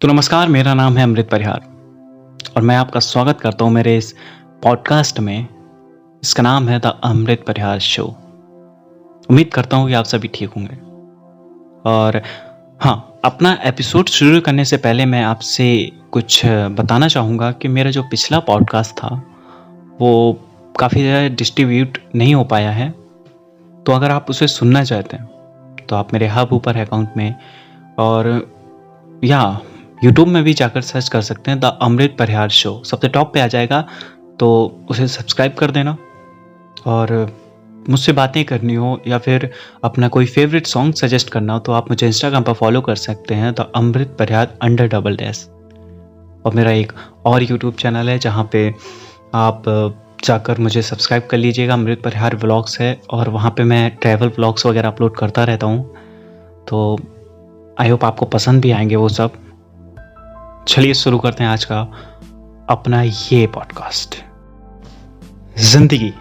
तो नमस्कार, मेरा नाम है अमृत परिहार और मैं आपका स्वागत करता हूँ मेरे इस पॉडकास्ट में। इसका नाम है द अमृत परिहार शो। उम्मीद करता हूँ कि आप सभी ठीक होंगे। और हाँ अपना एपिसोड शुरू करने से पहले मैं आपसे कुछ बताना चाहूँगा कि मेरा जो पिछला पॉडकास्ट था, वो काफ़ी ज़्यादा डिस्ट्रीब्यूट नहीं हो पाया है। तो अगर आप उसे सुनना चाहते हैं तो आप मेरे हब ऊपर अकाउंट में और या यूट्यूब में भी जाकर सर्च कर सकते हैं द अमृत परिहार शो सबसे टॉप पे आ जाएगा तो उसे सब्सक्राइब कर देना। और मुझसे बातें करनी हो या फिर अपना कोई फेवरेट सॉन्ग सजेस्ट करना हो तो आप मुझे इंस्टाग्राम पर फॉलो कर सकते हैं the Amrit Parihar under double dash और मेरा एक और यूट्यूब चैनल है, जहाँ पे आप जाकर मुझे सब्सक्राइब कर लीजिएगा। अमृत परिहार व्लॉग्स है, और वहाँ पे मैं ट्रैवल व्लॉग्स वगैरह अपलोड करता रहता हूँ। तो आई होप आपको पसंद भी आएँगे वो सब। चलिए शुरू करते हैं आज का अपना ये पॉडकास्ट ज़िंदगी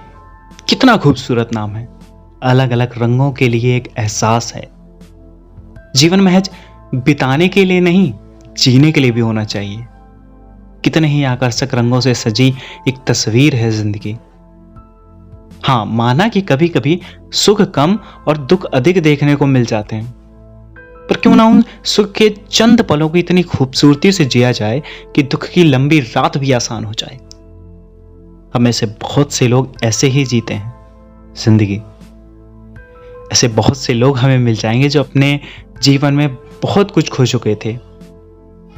कितना खूबसूरत नाम है। अलग अलग रंगों के लिए एक एहसास है। जीवन महज बिताने के लिए नहीं, जीने के लिए भी होना चाहिए। कितने ही आकर्षक रंगों से सजी एक तस्वीर है ज़िंदगी। हाँ माना कि कभी कभी सुख कम और दुख अधिक देखने को मिल जाते हैं। पर क्यों ना उन सुख के चंद पलों को इतनी खूबसूरती से जिया जाए कि दुख की लंबी रात भी आसान हो जाए। हमें से बहुत से लोग ऐसे ही जीते हैं, ज़िंदगी। ऐसे बहुत से लोग हमें मिल जाएँगे जो अपने जीवन में बहुत कुछ खो चुके थे।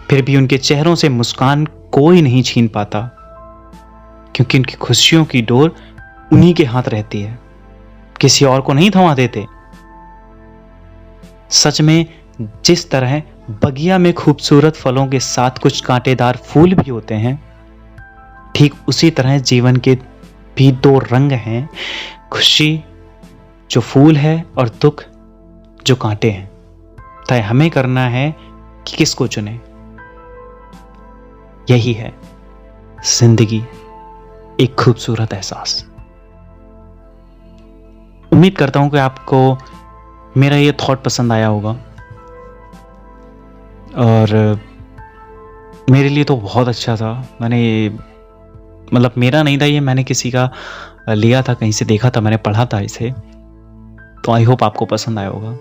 फिर भी उनके चेहरों से मुस्कान कोई नहीं छीन पाता, क्योंकि उनकी खुशियों की डोर उन्हीं के हाथ रहती है। किसी और को नहीं थमा देते। सच में जिस तरह बगिया में खूबसूरत फलों के साथ कुछ कांटेदार फूल भी होते हैं, ठीक उसी तरह जीवन के भी दो रंग हैं, खुशी जो फूल है और दुख जो कांटे हैं। तय हमें करना है कि किसको चुने। यही है ज़िंदगी, एक खूबसूरत एहसास। उम्मीद करता हूँ कि आपको मेरा ये थॉट पसंद आया होगा। और मेरे लिए तो बहुत अच्छा था। मैंने मतलब मेरा नहीं था ये, मैंने किसी का लिया था, कहीं से देखा था, मैंने पढ़ा था इसे। तो आई होप आपको पसंद आया होगा।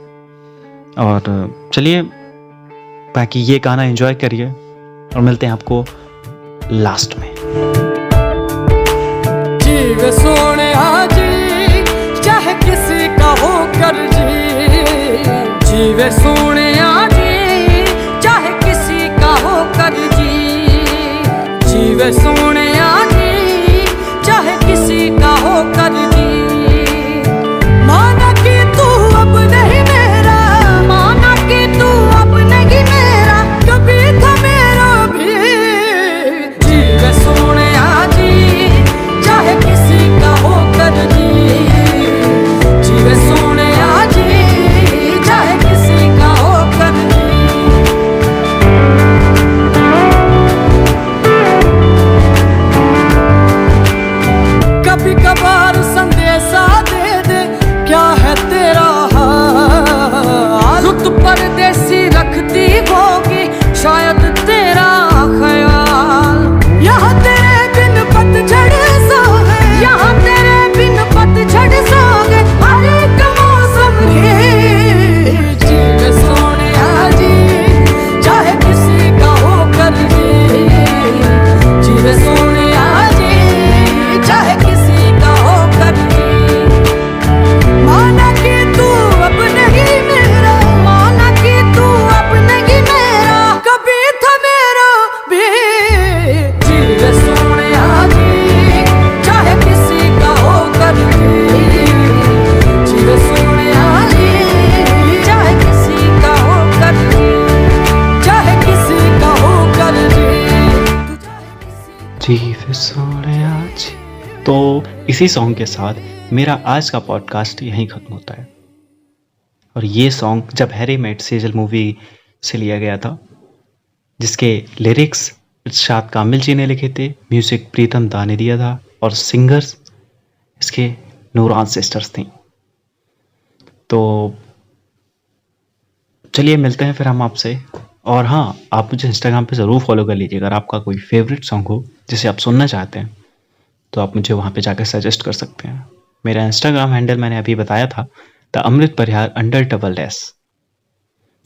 और चलिए, बाकी ये गाना एंजॉय करिए और मिलते हैं आपको लास्ट में। जीव सोने जी किसी का हो कर जी सोने जीव सोने इसी सॉन्ग के साथ मेरा आज का पॉडकास्ट यहीं ख़त्म होता है। और ये सॉन्ग जब हैरी मेट सीजल मूवी से लिया गया था, जिसके लिरिक्स इर्शाद कामिल जी ने लिखे थे म्यूज़िक प्रीतम दा ने दिया था और सिंगर्स इसके नूरान सिस्टर्स थी। तो चलिए मिलते हैं फिर हम आपसे। और हाँ आप मुझे इंस्टाग्राम पे ज़रूर फॉलो कर लीजिए अगर आपका कोई फेवरेट सॉन्ग हो, जिसे आप सुनना चाहते हैं तो आप मुझे वहाँ पे जाकर सजेस्ट कर सकते हैं। मेरा इंस्टाग्राम हैंडल मैंने अभी बताया था the Amrit Parihar under double S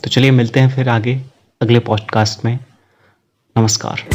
तो चलिए मिलते हैं फिर आगे, अगले पॉडकास्ट में। नमस्कार।